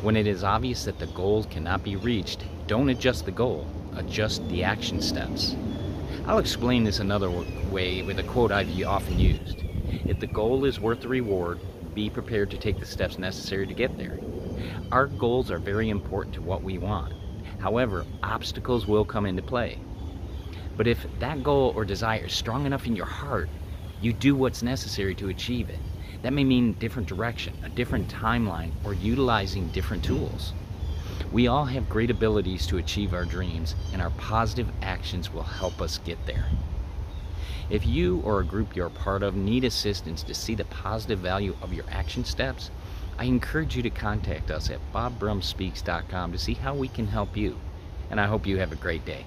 When it is obvious that the goal cannot be reached, don't adjust the goal, adjust the action steps. I'll explain this another way with a quote I've often used. If the goal is worth the reward, be prepared to take the steps necessary to get there. Our goals are very important to what we want. However, obstacles will come into play. But if that goal or desire is strong enough in your heart, you do what's necessary to achieve it. That may mean different direction, a different timeline, or utilizing different tools. We all have great abilities to achieve our dreams, and our positive actions will help us get there. If you or a group you're part of need assistance to see the positive value of your action steps, I encourage you to contact us at bobbrumspeaks.com to see how we can help you. And I hope you have a great day.